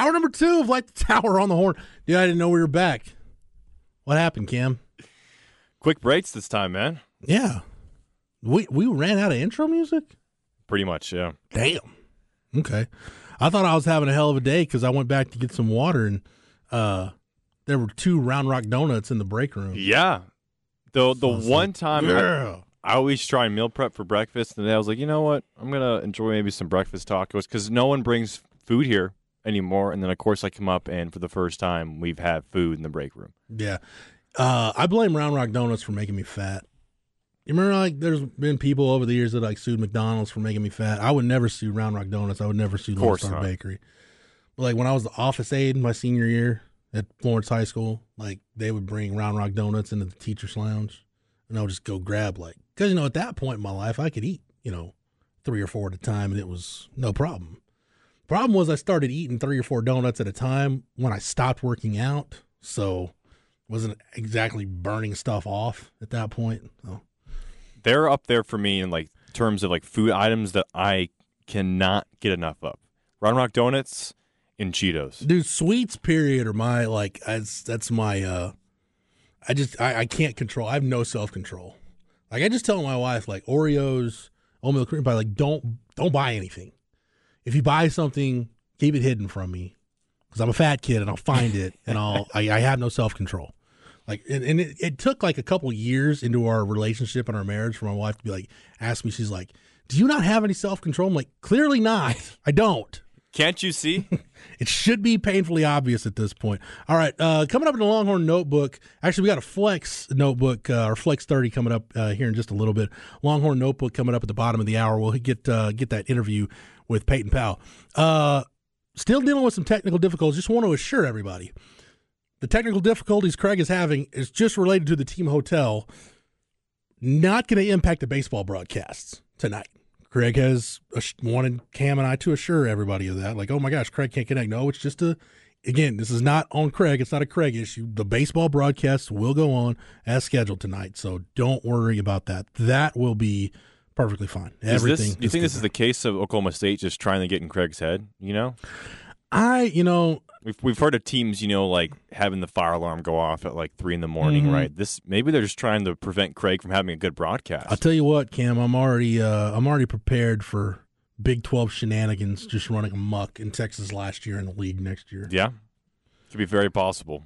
Hour number two of Light the Tower on the Horn. Dude, I didn't know we were back. What happened, Cam? Quick breaks this time, man. Yeah. We we ran out of intro music? Pretty much, yeah. Damn. Okay. I thought I was having a hell of a day because I went back to get some water and uh there were two Round Rock donuts in the break room. Yeah. The the So one like, time yeah. I, I always try and meal prep for breakfast, and then I was like, you know what? I'm gonna enjoy maybe some breakfast tacos because no one brings food here anymore. And then of course I come up, and for the first time we've had food in the break room. Yeah. Uh, I blame Round Rock Donuts for making me fat. You remember, like, there's been people over the years that like sued McDonald's for making me fat. I would never sue Round Rock Donuts. I would never sue Lone Star not. Bakery. But like when I was the office aide my senior year at Florence High School, like they would bring Round Rock Donuts into the teachers' lounge, and I would just go grab like because you know at that point in my life I could eat you know three or four at a time, and it was no problem. Problem was I started eating three or four donuts at a time when I stopped working out, so wasn't exactly burning stuff off at that point. So They're up there for me in like terms of like food items that I cannot get enough of. Round Rock Donuts and Cheetos. dude, sweets period are my like that's that's my uh I just I, I can't control. I have no self control. Like I just tell my wife like Oreos, oatmeal cream pie, like don't don't buy anything. If you buy something, keep it hidden from me because I'm a fat kid and I'll find it and I'll I, I have no self control. Like and, and it, it took like a couple years into our relationship and our marriage for my wife to be like ask me she's like, do you not have any self control? I'm like clearly not. I don't. Can't you see? It should be painfully obvious at this point. All right, uh, coming up in the Longhorn Notebook. Actually, we got a Flex Notebook uh, or Flex Thirty coming up uh, here in just a little bit. Longhorn Notebook coming up at the bottom of the hour. We'll get uh, get that interview with Peyton Powell. Uh, still dealing with some technical difficulties. Just want to assure everybody the technical difficulties Craig is having is just related to the team hotel. Not going to impact the baseball broadcasts tonight. Craig has wanted Cam and I to assure everybody of that. Like, oh my gosh, Craig can't connect. No, it's just a. Again, this is not on Craig. It's not a Craig issue. The baseball broadcasts will go on as scheduled tonight, so don't worry about that. That will be perfectly fine. Is Everything. this, do you think this is the case of Oklahoma State just trying to get in Craig's head? You know, I? You know, we've we've heard of teams, you know, like having the fire alarm go off at like three in the morning, Mhm. right? This maybe they're just trying to prevent Craig from having a good broadcast. I'll tell you what, Cam. I'm already. Uh, I'm already prepared for Big Twelve shenanigans just running amok in Texas last year and the league next year. yeah, could be very possible.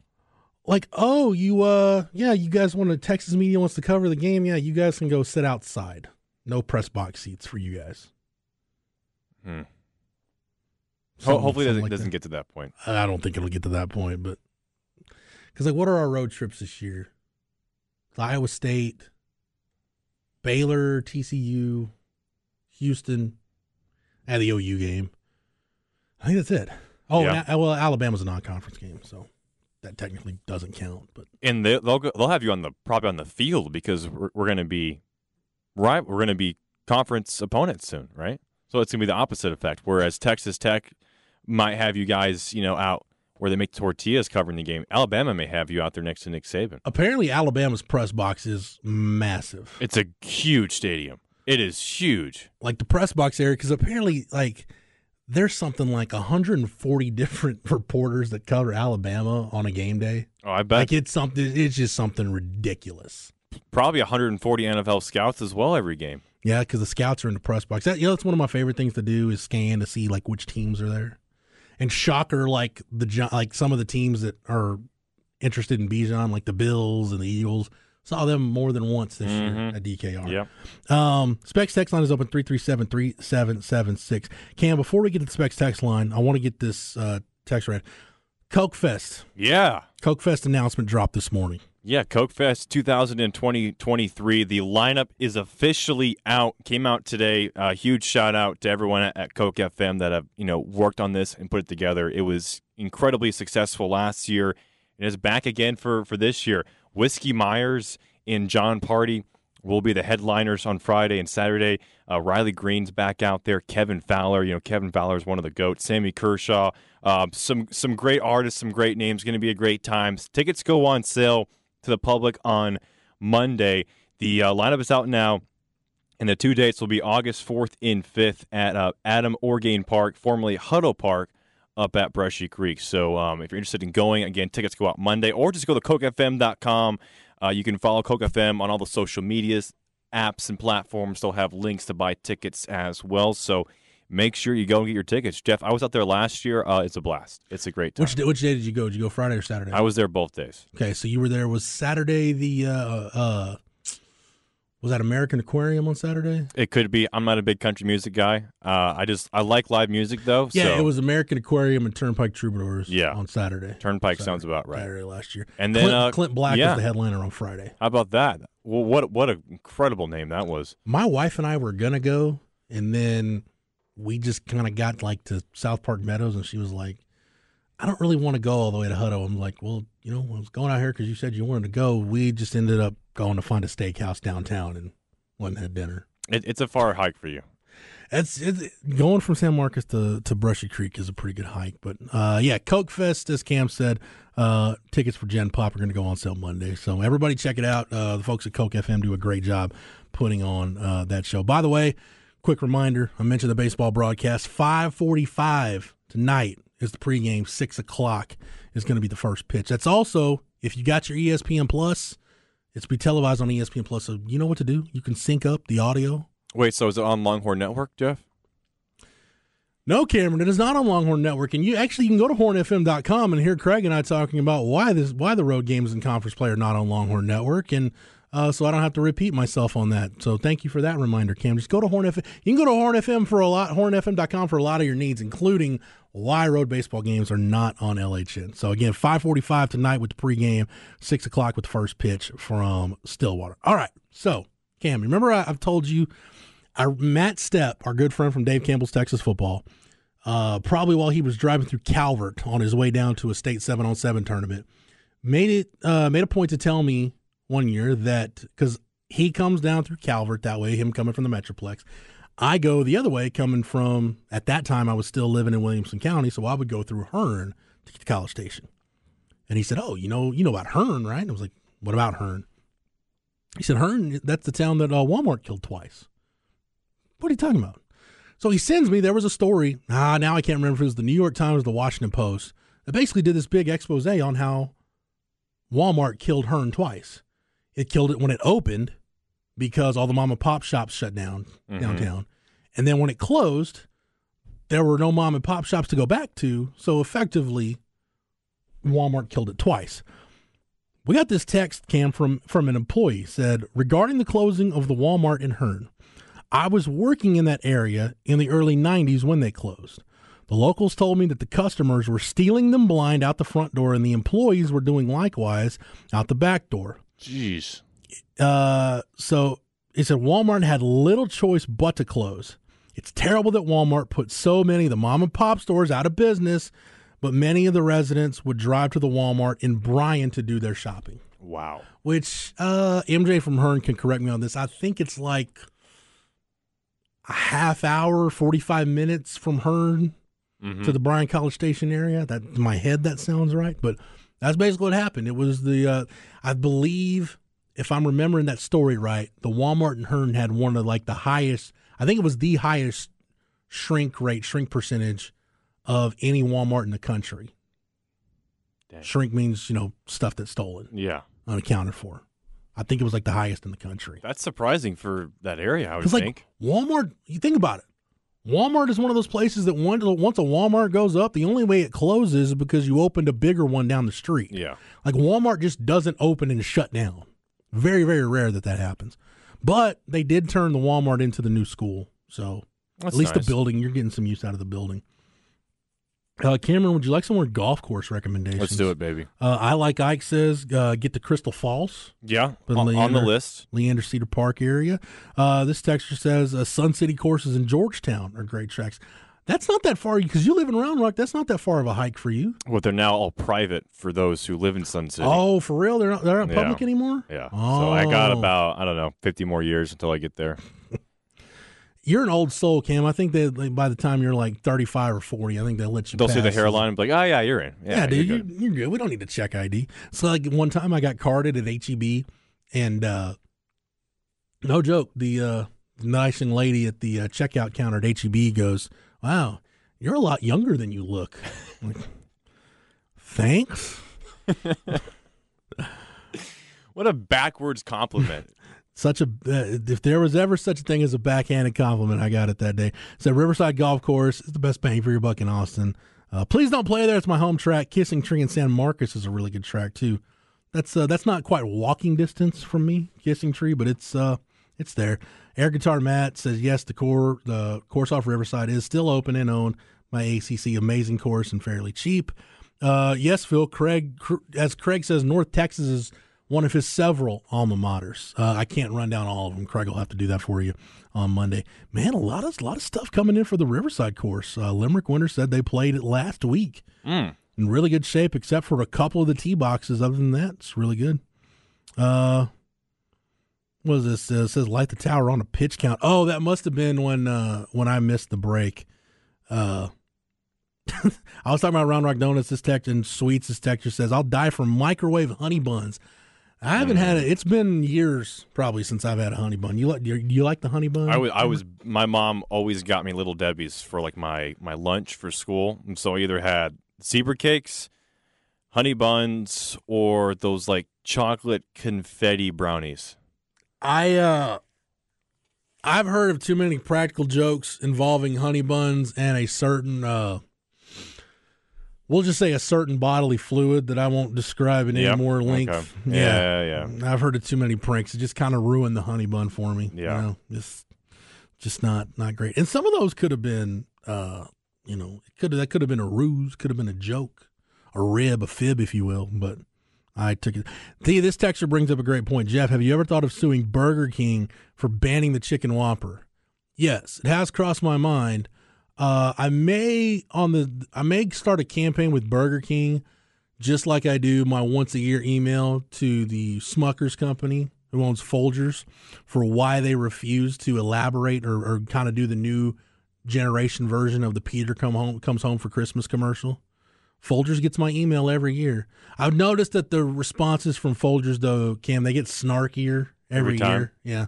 like, oh, you, uh, yeah, you guys want to, Texas media wants to cover the game. Yeah, you guys can go sit outside. No press box seats for you guys. Hmm. Ho- hopefully, it doesn't, like doesn't that. get to that point. I don't think it'll get to that point, but because, like, what are our road trips this year? Iowa State, Baylor, TCU, Houston, and the OU game. I think that's it. Oh, Yeah. and- well, Alabama's a non-conference game, so that technically doesn't count. But And they, they'll they'll have you on the probably on the field because we're, we're going to be right. We're going to be conference opponents soon, right? So it's going to be the opposite effect. Whereas Texas Tech might have you guys, you know, out where they make tortillas covering the game. Alabama may have you out there next to Nick Saban. Apparently, Alabama's press box is massive. It's a huge stadium. It is huge. Like the press box area, because apparently, like there's something like 140 different reporters that cover Alabama on a game day. Oh, I bet. Like it's something. It's just something ridiculous. Probably 140 NFL scouts as well every game. Yeah, because the scouts are in the press box. That, you know, that's one of my favorite things to do is scan to see like which teams are there. And shocker, like the like some of the teams that are interested in Bijan, like the Bills and the Eagles, saw them more than once this Mhm. year at DKR. Yep. Um, Specs text line is open 337 3776. Cam, before we get to the Specs text line, I want to get this uh, text read. KOKE Fest. Yeah. KOKE Fest announcement dropped this morning. Yeah, KOKE Fest 2020-23. The lineup is officially out. Came out today. A huge shout out to everyone at, at KOKE FM that have you know worked on this and put it together. It was incredibly successful last year, and is back again for for this year. Whiskey Myers and Jon Pardi will be the headliners on Friday and Saturday. Uh, Riley Green's back out there. Kevin Fowler, you know Kevin Fowler is one of the goats. Sammy Kershaw, um, some some great artists, some great names. Going to be a great time. Tickets go on sale to the public on Monday. The uh, lineup is out now, and the two dates will be August 4th and 5th at uh, Adam Orgain Park, formerly Huddle Park, up at Brushy Creek. So um, if you're interested in going, again, tickets go out Monday, or just go to kokefm.com. Uh, you can follow KOKE FM on all the social medias, apps, and platforms. They'll have links to buy tickets as well. So make sure you go and get your tickets. Jeff, I was out there last year. Uh, it's a blast. It's a great time. Which day, which day did you go? Did you go Friday or Saturday? I was there both days. okay, so you were there. Was Saturday the uh, uh, was that American Aquarium on Saturday? It could be. I'm not a big country music guy. Uh, I just I like live music though. Yeah, so it was American Aquarium and Turnpike Troubadours. Yeah. on Saturday. Turnpike Saturday- sounds about right. Saturday last year. And then, Clint, uh, Clint Black yeah. was the headliner on Friday. How about that? Well, what what an incredible name that was. My wife and I were gonna go, and then we just kind of got like to South Park Meadows, and she was like, "I don't really want to go all the way to Hutto." I'm like, "Well, you know, I was going out here because you said you wanted to go." We just ended up going to find a steakhouse downtown and went and had dinner. It, it's a far hike for you. It's, it's going from San Marcos to, to Brushy Creek is a pretty good hike, but uh, yeah, KOKE Fest, as Cam said, uh, tickets for Gen Pop are going to go on sale Monday. So everybody check it out. Uh, the folks at KOKE FM do a great job putting on uh, that show. By the way, quick reminder: I mentioned the baseball broadcast. Five forty-five tonight is the pregame. Six o'clock is going to be the first pitch. That's also if you got your ESPN Plus, it's be televised on ESPN Plus. So you know what to do. You can sync up the audio Wait, so is it on Longhorn Network, Jeff? No, Cameron, it is not on Longhorn Network, and you actually you can go to hornfm.com and hear Craig and I talking about why this why the road games and conference play are not on Longhorn Network, and uh, so I don't have to repeat myself on that. So thank you for that reminder, Cam. Just go to Horn FM. You can go to Horn FM for a lot, hornfm.com for a lot of your needs, including why road baseball games are not on LHN. So again, 5:45 tonight with the pregame, six o'clock with the first pitch from Stillwater. All right, so Cam, remember I, I've told you our Matt Stepp, our good friend from Dave Campbell's Texas Football, uh, probably while he was driving through Calvert on his way down to a state seven on seven tournament, made it uh, made a point to tell me one year that because he comes down through Calvert that way, him coming from the Metroplex. I go the other way, coming from at that time I was still living in Williamson County, so I would go through Hearne to get to College Station. And he said, "Oh, you know, you know about Hearne, right?" And I was like, "What about Hearne?" He said, "Hearne, that's the town that uh, Walmart killed twice." What are you talking about? So he sends me. There was a story. Ah, now I can't remember if it was the New York Times or the Washington Post. That basically did this big expose on how Walmart killed Hearne twice. It killed it when it opened because all the mom and pop shops shut down Mhm. downtown, and then when it closed, there were no mom and pop shops to go back to. So effectively, Walmart killed it twice. We got this text cam from from an employee said regarding the closing of the Walmart in Hearne. I was working in that area in the early 90s when they closed. The locals told me that the customers were stealing them blind out the front door and the employees were doing likewise out the back door. Jeez. Uh, so it said Walmart had little choice but to close. It's terrible that Walmart put so many of the mom and pop stores out of business, but many of the residents would drive to the Walmart in Bryan to do their shopping. Wow. Which uh, MJ from Hearne can correct me on this. I think it's like a half hour, forty five minutes from Hearne to the Bryan College Station area. That in my head that sounds right, but that's basically what happened. It was the uh, I believe if I'm remembering that story right, the Walmart in Hearne had one of like the highest. I think it was the highest shrink rate, shrink percentage of any Walmart in the country. Dang. Shrink means you know stuff that's stolen, Yeah, unaccounted for. I think it was like the highest in the country. that's surprising for that area. I would like think. Walmart, you think about it. Walmart is one of those places that once once a Walmart goes up, the only way it closes is because you opened a bigger one down the street. Yeah, Like Walmart just doesn't open and shut down. Very very rare that that happens. But they did turn the Walmart into the new school, so That's at least nice. the building you're getting some use out of the building. Uh, Cameron, would you like some more golf course recommendations? Let's do it, baby. Uh, I like Ike says uh, get to Crystal Falls. Yeah, on, on the list. Leander Cedar Park area. Uh, this texture says uh, Sun City courses in Georgetown are great tracks. That's not that far because you live in Round Rock. That's not that far of a hike for you. Well, they're now all private for those who live in Sun City. Oh, for real? They're not they're not Yeah. public anymore. Yeah. So I got Oh. about I don't know 50 more years until I get there. You're an old soul, Cam. I think that like, by the time you're like 35 or 40, I think they'll let you. They'll see the hairline and be like, "Oh yeah, you're in." Yeah, Yeah, dude, you're you're, good. you're good. We don't need to check ID. So like one time I got carded at HEB, and uh, no joke, the uh, nice young lady at the uh, checkout counter at HEB goes, "Wow, you're a lot younger than you look." Like, Thanks. What a backwards compliment. Such a uh, if there was ever such a thing as a backhanded compliment, I got it that day. Said Riverside Golf Course is the best bang for your buck in Austin. Uh, please don't play there. It's my home track. Kissing Tree in San Marcos is a really good track too. That's uh, that's not quite walking distance from me, Kissing Tree, but it's uh, it's there. Air Guitar Matt says yes. The core the course off Riverside is still open and owned by ACC. Amazing course and fairly cheap. Uh, yes, Phil. Craig, as Craig says, North Texas is one of his several alma maters. Uh, I can't run down all of them. Craig will have to do that for you on Monday. Man, a lot of a lot of stuff coming in for the Riverside course. Uh, Limerick Winter said they played it last week Mm. in really good shape, except for a couple of the tee boxes. Other than that, it's really good. Uh, what is this? Uh, it says light the tower on a pitch count. Oh, that must have been when uh, when I missed the break. Uh, I was talking about Round Rock Donuts. This text and Sweets. This texture says, "I'll die for microwave honey buns." I haven't had it. It's been years probably since I've had a honey bun. You like? You, you like the honey bun? I was, I was, my mom always got me little Debbie's for like my my lunch for school, and so I either had zebra cakes, honey buns, or those like chocolate confetti brownies. I uh I've heard of too many practical jokes involving honey buns and a certain uh we'll just say a certain bodily fluid that I won't describe in Yep. any more length. Okay. Yeah, yeah. I've heard of too many pranks. It just kind of ruined the honey bun for me. Yeah. You know, just just not not great. And some of those could have been uh you know, it could that could have been a ruse, could have been a joke, a rib, a fib, if you will, but I took it. See, this texture brings up a great point. Jeff, have you ever thought of suing Burger King for banning the chicken whopper? Yes, it has crossed my mind. Uh, I may on the I may start a campaign with Burger King, just like I do my once a year email to the Smuckers company who owns Folgers for why they refuse to elaborate or, or kind of do the new generation version of the Peter come home comes home for Christmas commercial. Folgers gets my email every year. I've noticed that the responses from Folgers though, Cam, they get snarkier every, Every time? year. Yeah.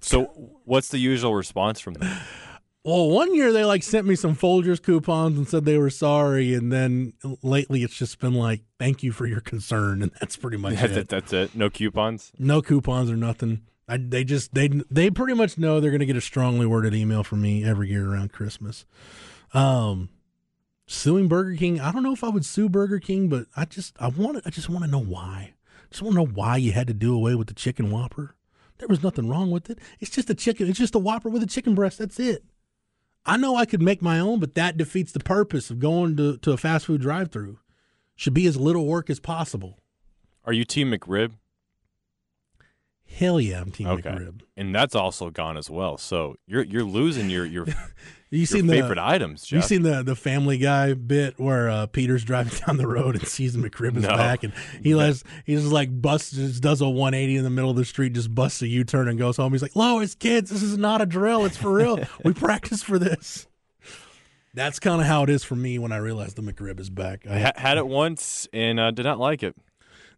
So, what's the usual response from them? Well, one year they like sent me some Folgers coupons and said they were sorry, and then lately it's just been like, "Thank you for your concern," and that's pretty much That- it. that- that's it. No coupons. No coupons or nothing. I, they just they they pretty much know they're going to get a strongly worded email from me every year around Christmas. Um, suing Burger King. I don't know if I would sue Burger King, but I just I want I just want to know why. Just want to know why you had to do away with the chicken Whopper. There was nothing wrong with it. It's just a chicken. It's just a Whopper with a chicken breast. That's it. I know I could make my own, but that defeats the purpose of going to, to a fast food drive through. Should be as little work as possible. Are you Team McRib? Hell yeah, I'm Team Okay, McRib. and that's also gone as well. So you're you're losing your your, your You seen the favorite items, You Jeff. seen the the Family Guy bit where uh, Peter's driving down the road and sees the McRib is No. back, and he lets he just like busts just does a 180 in the middle of the street, just busts a U turn and goes home. He's like, "Lois, kids, this is not a drill. It's for real. we practice for this." That's kind of how it is for me when I realize the McRib is back. I ha- had it once and uh, did not like it.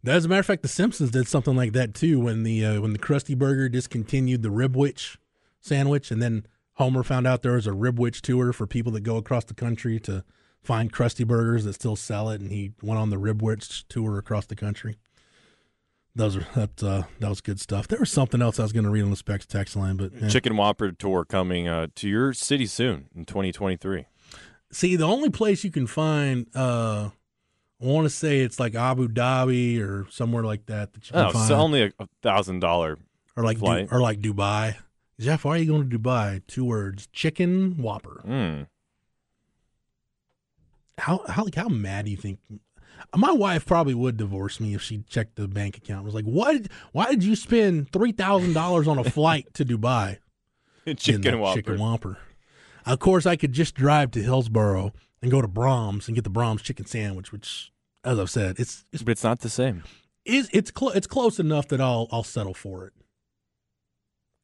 As a matter of fact, The Simpsons did something like that too when the uh, when the Krusty Burger discontinued the Ribwich sandwich, and then Homer found out there was a Ribwich tour for people that go across the country to find Krusty Burgers that still sell it, and he went on the Ribwich tour across the country. Those are that uh, that was good stuff. There was something else I was going to read on the specs text line, but yeah. Chicken Whopper tour coming uh, to your city soon in 2023. See, the only place you can find uh, I want to say it's like Abu Dhabi or somewhere like that that you can oh, find. so only a thousand dollar or like. Du- or like Dubai. Jeff, why are you going to Dubai? Two words: chicken whopper. Mm. How how like how mad do you think? My wife probably would divorce me if she checked the bank account. Was like, what? Why did you spend three thousand dollars on a flight to Dubai? chicken whopper. Chicken whopper. Of course, I could just drive to Hillsboro and go to Braum's and get the Braum's chicken sandwich, which, as I've said, it's, it's but it's not the same. It's it's cl- it's close enough that I'll I'll settle for it.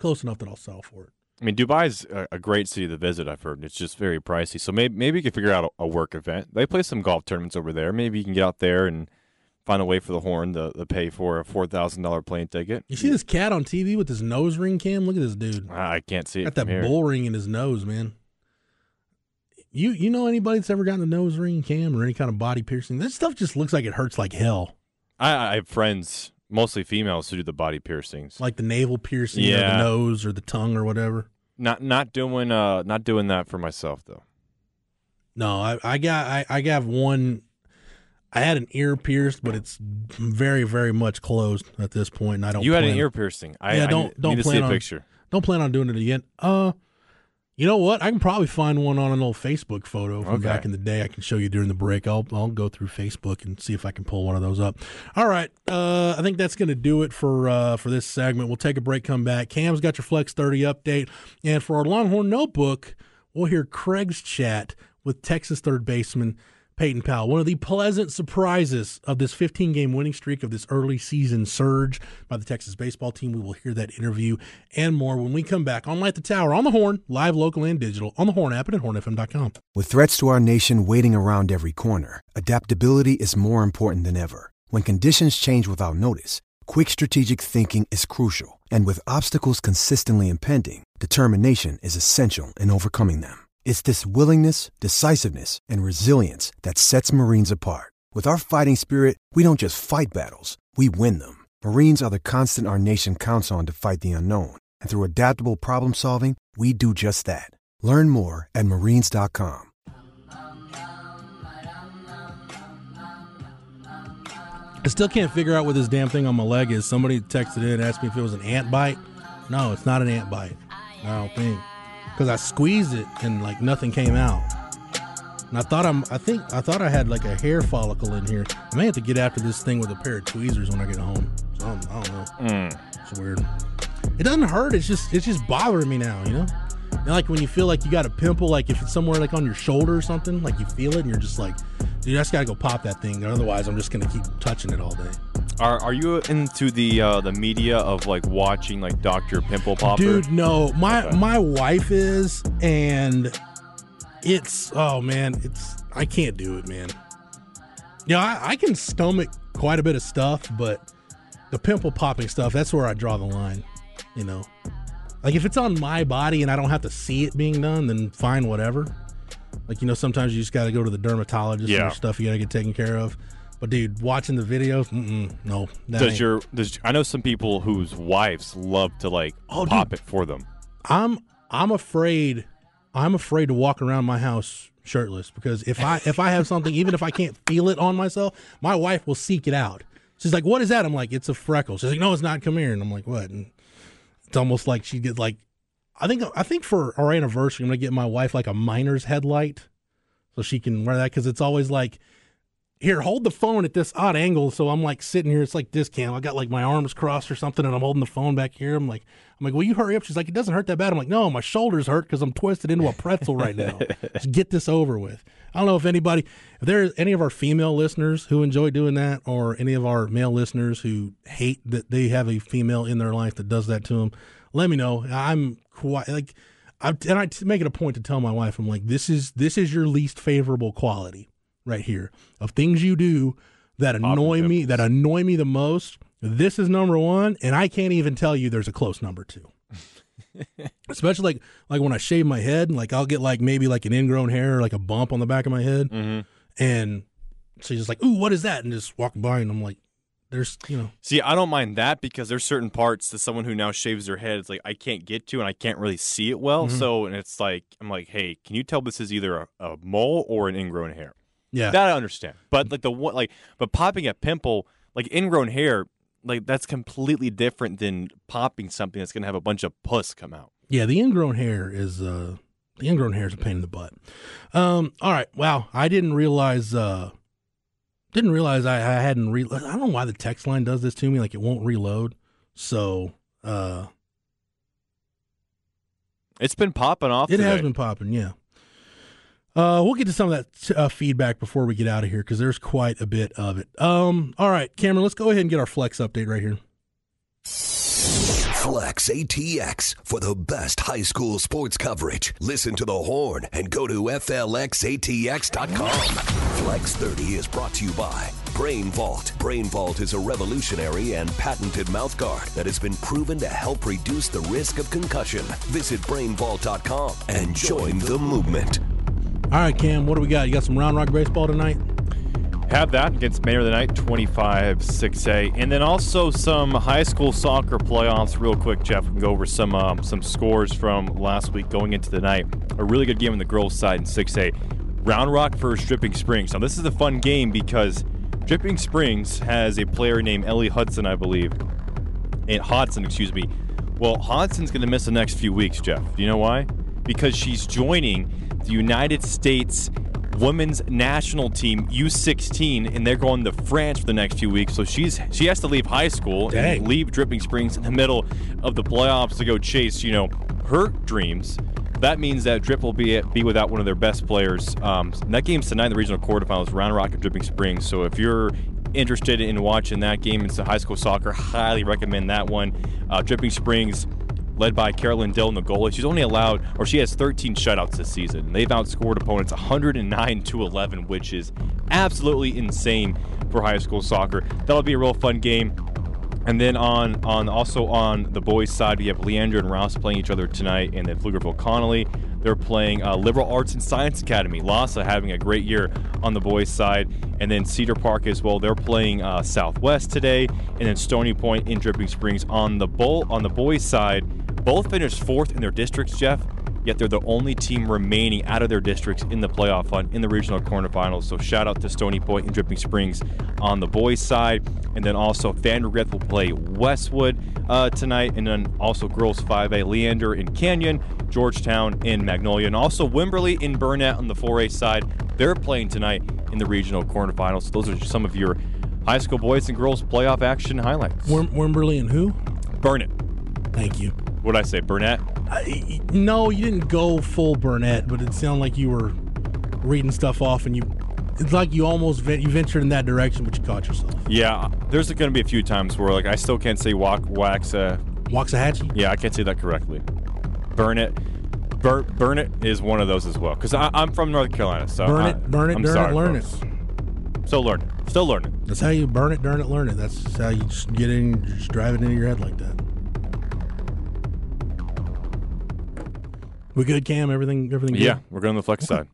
Close enough that I'll settle for it. I mean, Dubai's a, a great city to visit. I've heard it's just very pricey. So maybe maybe you can figure out a, a, work event. They play some golf tournaments over there. Maybe you can get out there and find a way for the horn to, to pay for a four thousand dollar plane ticket. You see this cat on TV with his nose ring cam? Look at this dude. I can't see it. Got that here. bull ring in his nose, man. You you know anybody that's ever gotten a nose ring cam or any kind of body piercing? This stuff just looks like it hurts like hell. I, I have friends, mostly females, who do the body piercings, like the navel piercing, yeah. or the nose, or the tongue, or whatever. Not not doing uh not doing that for myself though. No, I, I got I, I got one. I had an ear pierced, but it's very very much closed at this point, and I don't. You had an ear piercing. I, yeah, don't need, don't plan to see a on, picture. Don't plan on doing it again. Uh, you know what? I can probably find one on an old Facebook photo from Okay. back in the day. I can show you during the break. I'll I'll go through Facebook and see if I can pull one of those up. All right. Uh, I think that's going to do it for uh, for this segment. We'll take a break. Come back. Cam's got your Flex Thirty update, and for our Longhorn Notebook, we'll hear Craig's chat with Texas third baseman Peyton Powell. One of the pleasant surprises of this 15 game winning streak of this early season surge by the Texas baseball team. We will hear that interview and more when we come back on Light the Tower on the Horn, live, local, and digital on the Horn app and at hornfm.com. With threats to our nation waiting around every corner, adaptability is more important than ever. When conditions change without notice, quick strategic thinking is crucial. And with obstacles consistently impending, determination is essential in overcoming them. It's this willingness, decisiveness, and resilience that sets Marines apart. With our fighting spirit, we don't just fight battles, we win them. Marines are the constant our nation counts on to fight the unknown. And through adaptable problem solving, we do just that. Learn more at marines.com. I still can't figure out what this damn thing on my leg is. Somebody texted in and asked me if it was an ant bite. No, it's not an ant bite. I don't think. Because I squeezed it and like nothing came out. And I thought I'm I think I thought I had like a hair follicle in here. I may have to get after this thing with a pair of tweezers when I get home. So I'm, I don't know. Mm. It's weird. It doesn't hurt. It's just it's just bothering me now. You know, and like when you feel like you got a pimple, like if it's somewhere like on your shoulder or something, like you feel it and you're just like, dude, I just gotta go pop that thing. Otherwise, I'm just gonna keep touching it all day. Are are you into the uh, the media of like watching like Doctor Pimple Popper? Dude, no. My Okay. my wife is, and it's oh man, it's I can't do it, man. Yeah, I, I can stomach quite a bit of stuff, but the pimple popping stuff, that's where I draw the line. You know, like if it's on my body and I don't have to see it being done, then fine, whatever. Like you know, sometimes you just got to go to the dermatologist Yeah. for stuff you got to get taken care of. But dude, watching the videos, mm-mm, no. Does ain't- your does I know some people whose wives love to like Oh, pop dude. it for them. I'm I'm afraid I'm afraid to walk around my house shirtless because if I if I have something even if I can't feel it on myself, my wife will seek it out. She's like, "What is that?" I'm like, "It's a freckle." She's like, "No, it's not. Come here." And I'm like, "What?" And it's almost like she gets like I think I think for our anniversary, I'm gonna get my wife like a miner's headlight so she can wear that because it's always like here, hold the phone at this odd angle. So I'm like sitting here. It's like this cam. I got like my arms crossed or something, and I'm holding the phone back here. I'm like, I'm like, will you hurry up? She's like, it doesn't hurt that bad. I'm like, no, my shoulders hurt because I'm twisted into a pretzel right now. Just get this over with. I don't know if anybody, if there's any of our female listeners who enjoy doing that, or any of our male listeners who hate that they have a female in their life that does that to them. Let me know. I'm quite like. I, and I make it a point to tell my wife, I'm like, this is this is your least favorable quality right here of things you do that annoy me, that annoy me the most. This is number one, and I can't even tell you there's a close number two. Especially like like when I shave my head, like I'll get like maybe like an ingrown hair or like a bump on the back of my head, Mm-hmm. and she's just like, "Ooh, what is that?" And just walk by, and I'm like, "There's, you know, See, I don't mind that because there's certain parts to someone who now shaves their head. It's like I can't get to, and I can't really see it well. Mm-hmm. So, and it's like I'm like, hey, can you tell this is either a, a mole or an ingrown hair? Yeah, That I understand. But like the one, like, but popping a pimple, like ingrown hair, like that's completely different than popping something that's gonna have a bunch of pus come out. yeah." The ingrown hair is uh, the ingrown hair is a pain in the butt. Um, all right, wow, I didn't realize, uh, didn't realize I, I hadn't re. I don't know why the text line does this to me, like it won't reload. So, uh, It's been popping off. It has been popping, yeah. Uh, we'll get to some of that uh, feedback before we get out of here because there's quite a bit of it. Um, all right, Cameron, let's go ahead and get our flex update right here. Flex ATX for the best high school sports coverage. Listen to the horn and go to FLXATX.com. Flex 30 is brought to you by Brain Vault. Brain Vault is a revolutionary and patented mouthguard that has been proven to help reduce the risk of concussion. Visit brainvault.com and join the movement. All right, Cam, what do we got? You got some Round Rock baseball tonight? Have that against Mayor of the Night, 25 6A. And then also some high school soccer playoffs, real quick, Jeff. We can go over some um, some scores from last week going into the night. A really good game on the girls' side in 6A. Round Rock versus Dripping Springs. Now, this is a fun game because Dripping Springs has a player named Ellie Hudson, I believe. And Hodson, excuse me. Well, Hodson's going to miss the next few weeks, Jeff. Do you know why? Because she's joining the United States women's national team U16 and they're going to France for the next few weeks. So she's she has to leave high school Dang. and leave Dripping Springs in the middle of the playoffs to go chase, you know, her dreams. That means that Drip will be be without one of their best players. Um, that game's tonight in the regional quarterfinals, Round Rock and Dripping Springs. So if you're interested in watching that game, it's a high school soccer. Highly recommend that one. Uh, Dripping Springs led by Carolyn Dillon, the goalie. She's only allowed, or she has 13 shutouts this season. They've outscored opponents 109 to 11, which is absolutely insane for high school soccer. That'll be a real fun game. And then on on also on the boys' side, we have Leander and Rouse playing each other tonight, and then Pflugerville Connolly. They're playing uh, Liberal Arts and Science Academy. LASA having a great year on the boys' side, and then Cedar Park as well. They're playing uh, Southwest today, and then Stony Point in Dripping Springs on the bowl on the boys' side. Both finished fourth in their districts, Jeff. Yet they're the only team remaining out of their districts in the playoff hunt in the regional quarterfinals. So shout out to Stony Point and Dripping Springs on the boys' side, and then also Vandergrift will play Westwood uh, tonight, and then also girls 5A Leander in Canyon, Georgetown in Magnolia, and also Wimberley in Burnett on the 4A side. They're playing tonight in the regional quarterfinals. So those are some of your high school boys and girls playoff action highlights. Wim- Wimberley and who? Burnett. Thank you. What I say? Burnett. I, no, you didn't go full Burnett, but it sounded like you were reading stuff off, and you. It's like you almost you ventured in that direction, but you caught yourself. Yeah, there's going to be a few times where like I still can't say walk wax. Uh, Waxahachie. yeah, I can't say that correctly. Burn it. Bur- burn it is one of those as well. Because I'm from North Carolina, so Burn I, it, burn it, I'm burn sorry, it, learn folks. it. Still learning. Still learning. That's how you burn it, burn it, learn it. That's how you just get in, just drive it into your head like that. We good, Cam? Everything, everything. Good? Yeah, we're going to the flex side.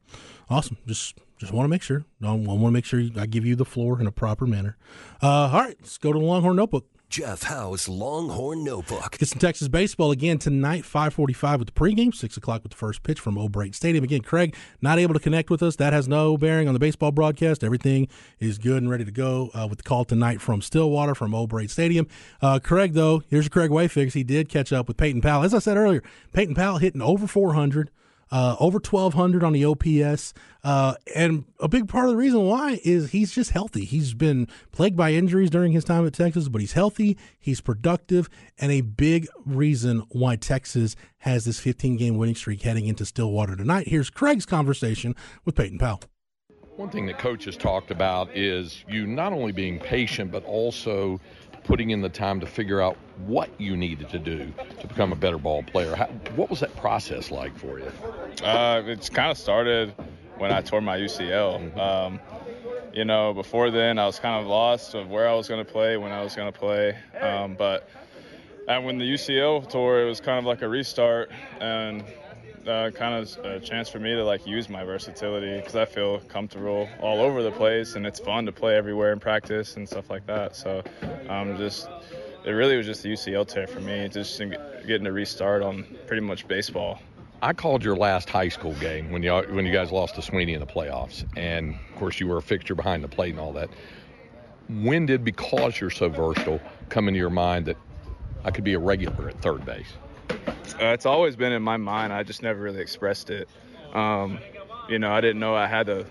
Awesome. Just, just want to make sure. I want to make sure I give you the floor in a proper manner. Uh, all right, let's go to the Longhorn Notebook. Jeff Howe's Longhorn Notebook. Get some Texas baseball again tonight, 545 with the pregame, 6 o'clock with the first pitch from O'Brate Stadium. Again, Craig not able to connect with us. That has no bearing on the baseball broadcast. Everything is good and ready to go uh, with the call tonight from Stillwater from O'Brate Stadium. Uh, Craig, though, here's Craig Wayfix. He did catch up with Peyton Powell. As I said earlier, Peyton Powell hitting over 400. Uh, over 1200 on the OPS. Uh, and a big part of the reason why is he's just healthy. He's been plagued by injuries during his time at Texas, but he's healthy, he's productive, and a big reason why Texas has this 15 game winning streak heading into Stillwater tonight. Here's Craig's conversation with Peyton Powell. One thing that coach has talked about is you not only being patient, but also putting in the time to figure out what you needed to do become a better ball player. How, what was that process like for you? Uh, it's kind of started when I tore my UCL. Um, you know, before then I was kind of lost of where I was going to play, when I was going to play. Um, but and when the UCL tore, it was kind of like a restart and uh, kind of a chance for me to like use my versatility because I feel comfortable all over the place and it's fun to play everywhere in practice and stuff like that. So I'm um, just it really was just the UCL tear for me, just getting to restart on pretty much baseball. I called your last high school game when you when you guys lost to Sweeny in the playoffs, and of course you were a fixture behind the plate and all that. When did because you're so versatile come into your mind that I could be a regular at third base? Uh, it's always been in my mind. I just never really expressed it. Um, you know, I didn't know I had the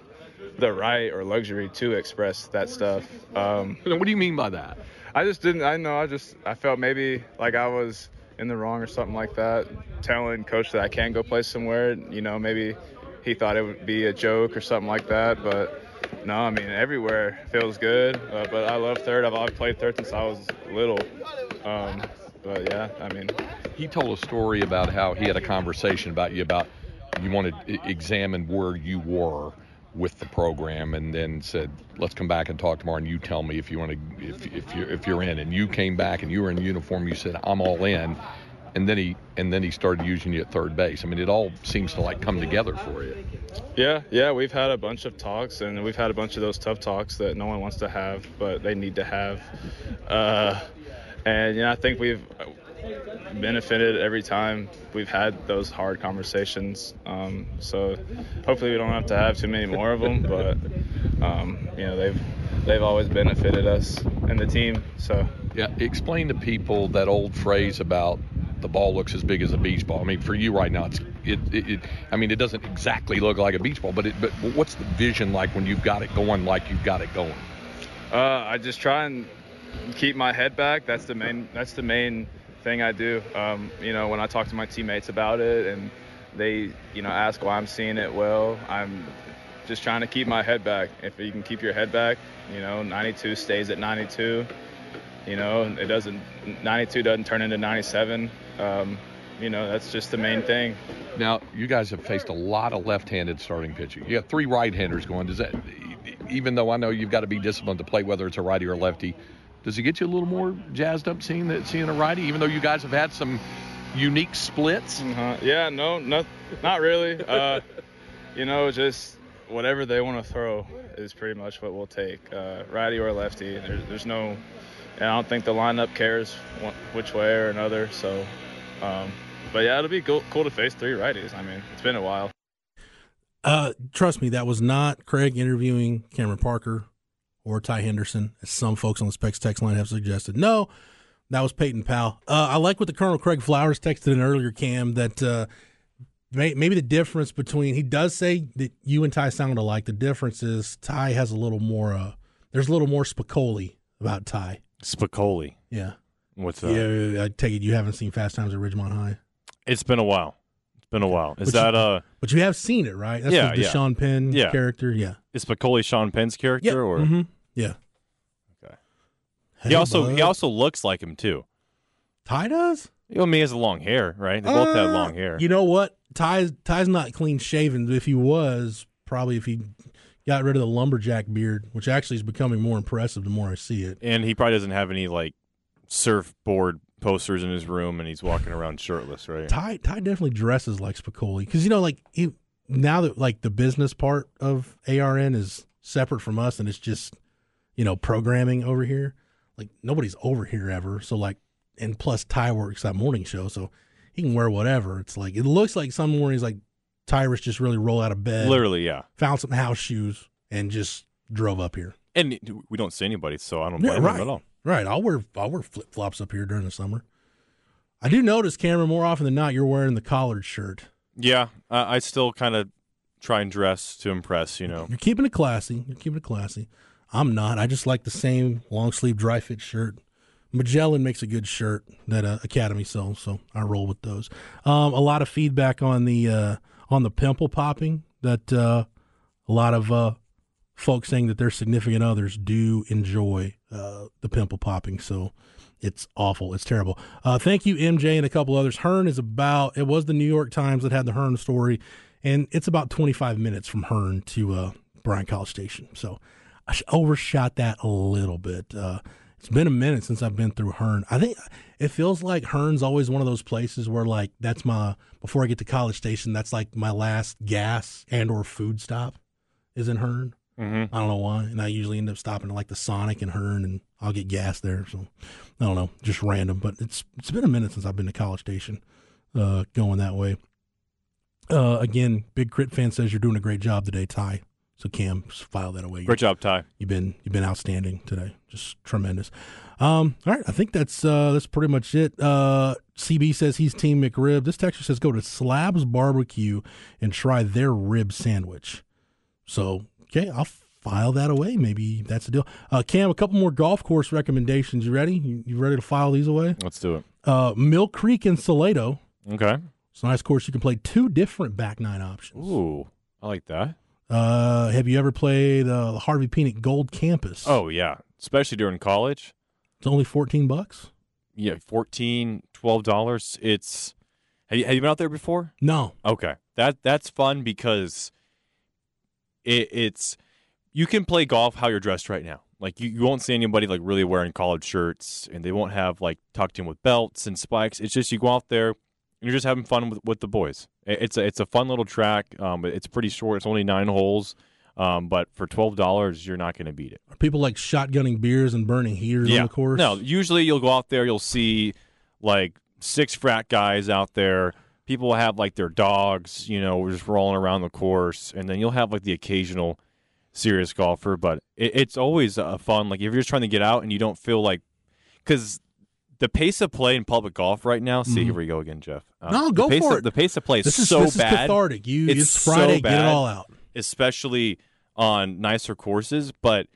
the right or luxury to express that stuff. Um, what do you mean by that? I just didn't. I know. I just I felt maybe like I was in the wrong or something like that. Telling coach that I can't go play somewhere. You know, maybe he thought it would be a joke or something like that. But no, I mean everywhere feels good. Uh, but I love third. I've, I've played third since I was little. Um, but yeah, I mean, he told a story about how he had a conversation about you about you wanted to examine where you were with the program and then said let's come back and talk tomorrow and you tell me if you want to if, if you're if you're in. And you came back and you were in uniform you said i'm all in. And then he and then he started using you at third base. I mean it all seems to like come together for you. Yeah yeah we've had a bunch of talks and we've had a bunch of those tough talks that no one wants to have but they need to have. Uh, and you know i think we've benefited every time we've had those hard conversations. Um, so hopefully we don't have to have too many more of them. But um, you know they've they've always benefited us and the team. So yeah, explain to people that old phrase about the ball looks as big as a beach ball. I mean, for you right now, it's it, it, it, I mean, it doesn't exactly look like a beach ball, but it, but what's the vision like when you've got it going like you've got it going? Uh, I just try and keep my head back. That's the main. That's the main thing I do. Um, you know, when I talk to my teammates about it and they, you know, ask why I'm seeing it well, I'm just trying to keep my head back. If you can keep your head back, you know, 92 stays at 92. You know, it doesn't 92 doesn't turn into 97. Um, you know, that's just the main thing. Now, you guys have faced a lot of left-handed starting pitching. You have three right-handers going. Does that, even though I know you've got to be disciplined to play whether it's a righty or a lefty, does it get you a little more jazzed up seeing that seeing a righty, even though you guys have had some unique splits? Uh-huh. Yeah, no, not not really. Uh, you know, just whatever they want to throw is pretty much what we'll take, uh, righty or lefty. There's, there's no, and I don't think the lineup cares which way or another. So, um, but yeah, it'll be cool, cool to face three righties. I mean, it's been a while. Uh, trust me, that was not Craig interviewing Cameron Parker or Ty Henderson, as some folks on the Specs text line have suggested. No, that was Peyton Powell. Uh, I like what the Colonel Craig Flowers texted in earlier, Cam, that uh, may, maybe the difference between, he does say that you and Ty sound alike. The difference is Ty has a little more, uh, there's a little more Spicoli about Ty. Spicoli? Yeah. What's that? Yeah, I take it you haven't seen Fast Times at Ridgemont High. It's been a while. It's been a while. Is but that you, uh? But you have seen it, right? That's yeah, the yeah. Sean Penn yeah. character. Yeah. Is Spicoli Sean Penn's character yeah. or? Mm-hmm. Yeah. Okay. Hey, he also bud. he also looks like him too. Ty does. You know, me has long hair, right? They both had Uh, long hair. You know what? Ty's Ty's not clean shaven. If he was, probably if he got rid of the lumberjack beard, which actually is becoming more impressive the more I see it. and he probably doesn't have any like surfboard posters in his room, and he's walking around shirtless, right? Ty Ty definitely dresses like Spicoli because you know, like he, now that like the business part of ARN is separate from us, and it's just you know programming over here. Like nobody's over here ever, so like, and plus Ty works that morning show, so he can wear whatever. It's like it looks like some mornings like Tyrus just really rolled out of bed, Literally, yeah. found some house shoes, and just drove up here. And we don't see anybody, so I don't Yeah, blame right. him at all. Right. I'll wear I'll wear flip flops up here during the summer. I do notice, Cameron, more often than not, you're wearing the collared shirt. Yeah, I I still kind of try and dress to impress, you know. You're keeping it classy. You're keeping it classy. I'm not. I just like the same long sleeve dry fit shirt. Magellan makes a good shirt that uh, Academy sells, so I roll with those. Um, a lot of feedback on the uh, on the pimple popping. That uh, a lot of uh, folks saying that their significant others do enjoy uh, the pimple popping. So it's awful. It's terrible. Uh, thank you, MJ, and a couple others. Hearne is about. It was the New York Times that had the Hearne story, and it's about 25 minutes from Hearne to uh, Bryan College Station. So I overshot that a little bit. Uh, it's been a minute since I've been through Hearne. I think it feels like Hearne's always one of those places where like that's my before I get to College Station, that's like my last gas and or food stop is in Hearne. Mm-hmm. I don't know why, and I usually end up stopping at like the Sonic in Hearne, and I'll get gas there. So I don't know, just random. But it's it's been a minute since I've been to College Station, uh, going that way. Uh, again, Big Crit fan says you're doing a great job today, Ty. So Cam, just file that away. Great job, Ty. You've been you've been outstanding today, just tremendous. Um, all right, I think that's uh, that's pretty much it. Uh, CB says he's Team McRib. This texture says go to Slabs Barbecue and try their rib sandwich. So okay, I'll file that away. Maybe that's the deal. Uh, Cam, a couple more golf course recommendations. You ready? You, you ready to file these away? Let's do it. Uh, Mill Creek in Salado. Okay. It's a nice course. You can play two different back nine options. Ooh, I like that. Uh, have you ever played uh, the Harvey Penick Golf Campus? Oh yeah, especially during college. it's only fourteen bucks. Yeah, 14 dollars. It's have you, have you been out there before? No, Okay, that that's fun because it, it's you can play golf how you're dressed right now. Like you, you won't see anybody like really wearing college shirts, and they won't have like tucked in with belts and spikes. It's just you go out there you're just having fun with, with the boys. It's a it's a fun little track. Um, it's pretty short. It's only nine holes. Um, but for twelve dollars, you're not going to beat it. are people like shotgunning beers and burning heaters on the course? No, usually you'll go out there, you'll see like six frat guys out there. People have like their dogs, you know, just rolling around the course, and then you'll have like the occasional serious golfer. But it, it's always a fun. Like if you're just trying to get out and you don't feel like, because the pace of play in public golf right now. See, here we go again, Jeff. Mm-hmm. No, the go pace for of- it. The pace of play is this is so this bad is cathartic. You, It's it's, so Friday, get it all out. especially on nicer courses. But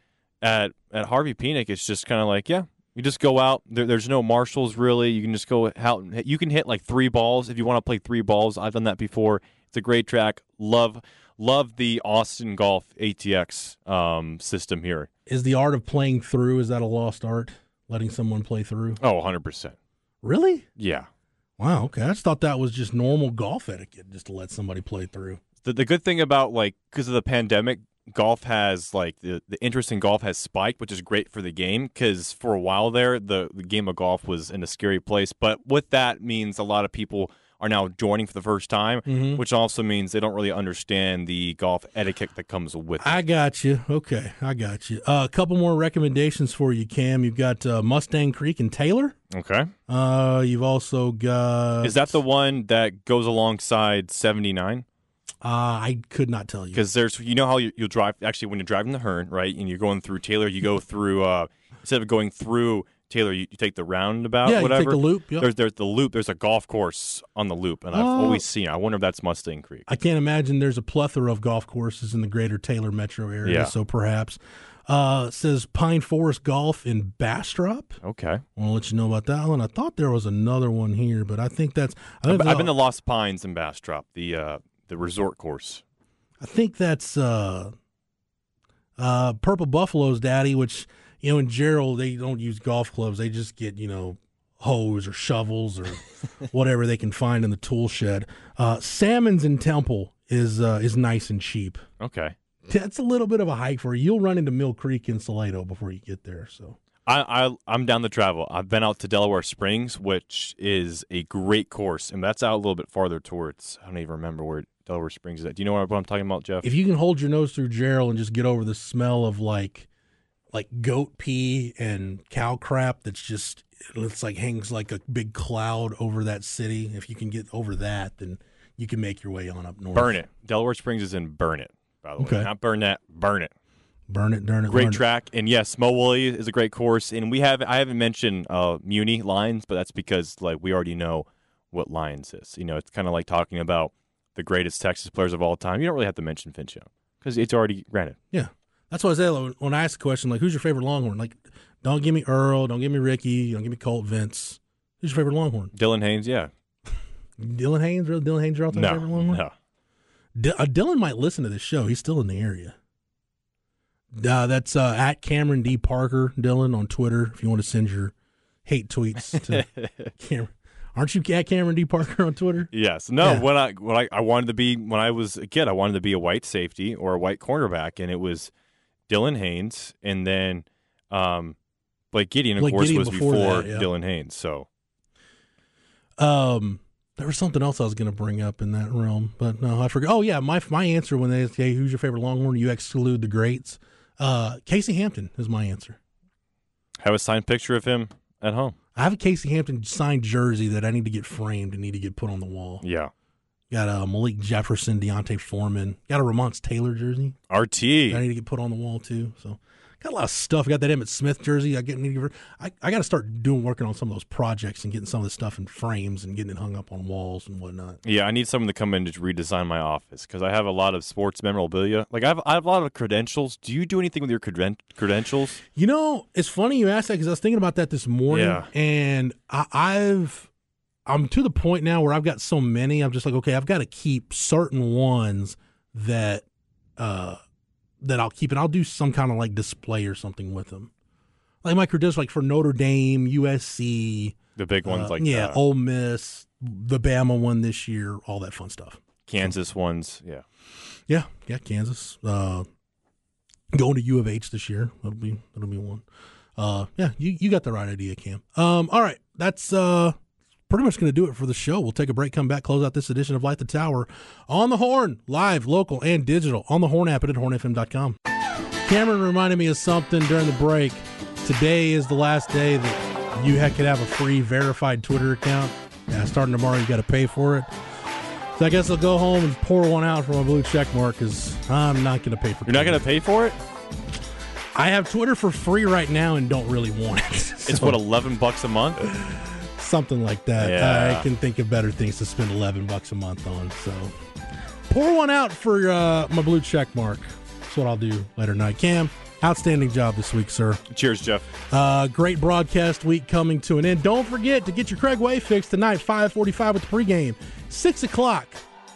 at at Harvey Penick, it's just kind of like, yeah, you just go out. There, there's no marshals really. You can just go out. And hit, you can hit like three balls if you want to play three balls. I've done that before. It's a great track. Love love the Austin Golf ATX um, system here. Is the art of playing through is that a lost art? Letting someone play through? Oh, 100 percent. Really? Yeah. Wow. Okay, I just thought that was just normal golf etiquette, just to let somebody play through. the, the good thing about like because of the pandemic golf has like the, the interest in golf has spiked which is great for the game because for a while there the, the game of golf was in a scary place but with that means a lot of people are now joining for the first time Mhm. which also means they don't really understand the golf etiquette that comes with it I got you. Okay, I got you. Uh, a couple more recommendations for you, Cam. You've got uh, Mustang Creek and Taylor. okay Uh, you've also got. is that the one that goes alongside 79 Uh, I could not tell you. because there's you know how you, you'll drive actually when you're driving the Hearne right and you're going through Taylor you go through uh instead of going through Taylor you, you take the roundabout yeah, you whatever take the loop. Yep. there's there's the loop there's a golf course on the loop and I've Oh. always seen. I wonder if that's Mustang Creek I can't imagine there's a plethora of golf courses in the greater Taylor metro area. Yeah. So perhaps. Uh, says Pine Forest Golf in Bastrop. okay I want to let you know about that one. I thought there was another one here, but I think that's. I I've been to Lost Pines in Bastrop the uh the resort course I think that's uh, uh, Purple Buffalo's daddy, which you know in Jarrell they don't use golf clubs. They just get you know hose or shovels or whatever they can find in the tool shed. Uh, Sammons in Temple is uh, is nice and cheap. okay That's a little bit of a hike for you. You'll run into Mill Creek in Salado before you get there. So I, I I'm down the travel I've been out to Delaware Springs which is a great course and that's out a little bit farther towards I don't even remember where Delaware Springs is at do you know what I'm talking about Jeff if you can hold your nose through Jarrell and just get over the smell of like like goat pee and cow crap that's just it's like hangs like a big cloud over that city. If you can get over that then you can make your way on up north. Burn it. Delaware Springs is in Burnet by the way. Okay. not burn that burn it. Burn it burn it great burn it. track. And yes mo woolley is a great course. And we have i haven't mentioned uh muni Lions but that's because like we already know what Lions is. You know it's kind of like talking about the greatest texas players of all time. You don't really have to mention Vince Young because it's already granted. Yeah that's what I say when I ask the question like who's your favorite Longhorn like don't give me Earl don't give me Ricky don't give me Colt Vince who's your favorite Longhorn dylan Haines yeah Dylan Haines really Dylan Haines your all-time no favorite Longhorn no D- uh, Dylan might listen to this show he's still in the area Uh, that's uh, at Cameron D Parker Dylan on Twitter. If you want to send your hate tweets to Cameron, aren't you at Cameron D Parker on Twitter? Yes. No. Yeah. When I when I, I wanted to be when I was a kid, I wanted to be a white safety or a white cornerback, and it was Dylan Haines, and then um, Blake Gideon, of Blake course, Gideon was before before that, yeah. Dylan Haines. So Um, there was something else I was going to bring up in that realm, but no, I forgot. Oh yeah, my my answer when they say who's your favorite Longhorn, you exclude the greats. Uh, Casey Hampton is my answer. have a signed picture of him at home. I have a Casey Hampton signed jersey that I need to get framed and need to get put on the wall. Yeah. Got a Malik Jefferson, D'Onta Foreman. Got a Ramonce Taylor jersey. RT. I need to get put on the wall too. So got a lot of stuff. Got that Emmitt Smith jersey. I get need to, I, I got to start doing working on some of those projects and getting some of this stuff in frames and getting it hung up on walls and whatnot. Yeah, I need someone to come in to redesign my office because I have a lot of sports memorabilia. Like I have, I have a lot of credentials. Do you do anything with your creden- credentials? You know, it's funny you asked that because I was thinking about that this morning, Yeah. and I, I've I'm to the point now where I've got so many. I'm just like, okay, I've got to keep certain ones that uh that I'll keep, and I'll do some kind of like display or something with them. Like my credentials, like for Notre Dame, USC, The big ones uh, like yeah, that. Ole Miss, the Bama one this year, all that fun stuff. Kansas ones. Yeah. Yeah, yeah, Kansas. Uh, going to U of H this year. That'll be that'll be one. Uh, yeah, you, you got the right idea, Cam. Um, all right, that's uh pretty much going to do it for the show. We'll take a break, come back, close out this edition of Light the Tower on the Horn, live, local, and digital on the Horn app and at hornfm.com. Cameron reminded me of something during the break. Today is the last day that you could have a free verified Twitter account. Yeah, starting tomorrow, you got to pay for it. So I guess I'll go home and pour one out for my blue check mark because I'm not going to pay for. It. You're not going to pay for it? I have Twitter for free right now and don't really want it. It's what eleven bucks a month. Something like that. Yeah. I can think of better things to spend eleven bucks a month on. So pour one out for uh, my blue check mark. That's what I'll do later tonight. Cam, outstanding job this week, sir. Cheers, Jeff. Uh, great broadcast week coming to an end. Don't forget to get your Craig Way fix tonight, 545 with the pregame, 6 o'clock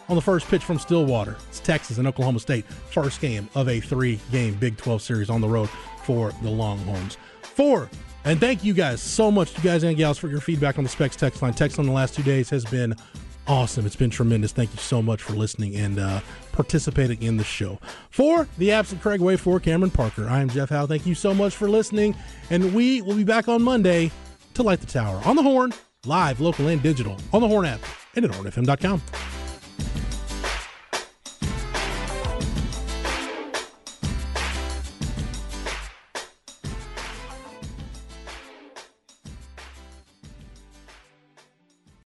on the first pitch from Stillwater. It's Texas and Oklahoma State. First game of a three-game Big 12 series on the road for the Longhorns. Four, and thank you guys so much, you guys and gals, for your feedback on the Specs text line. Text on the last two days has been awesome. It's been tremendous. Thank you so much for listening and uh, participating in the show. For the absent Craig Way, for Cameron Parker, I am Jeff Howe. Thank you so much for listening, and we will be back on Monday to light the tower on the horn, live, local, and digital on the Horn app and at hornfm.com.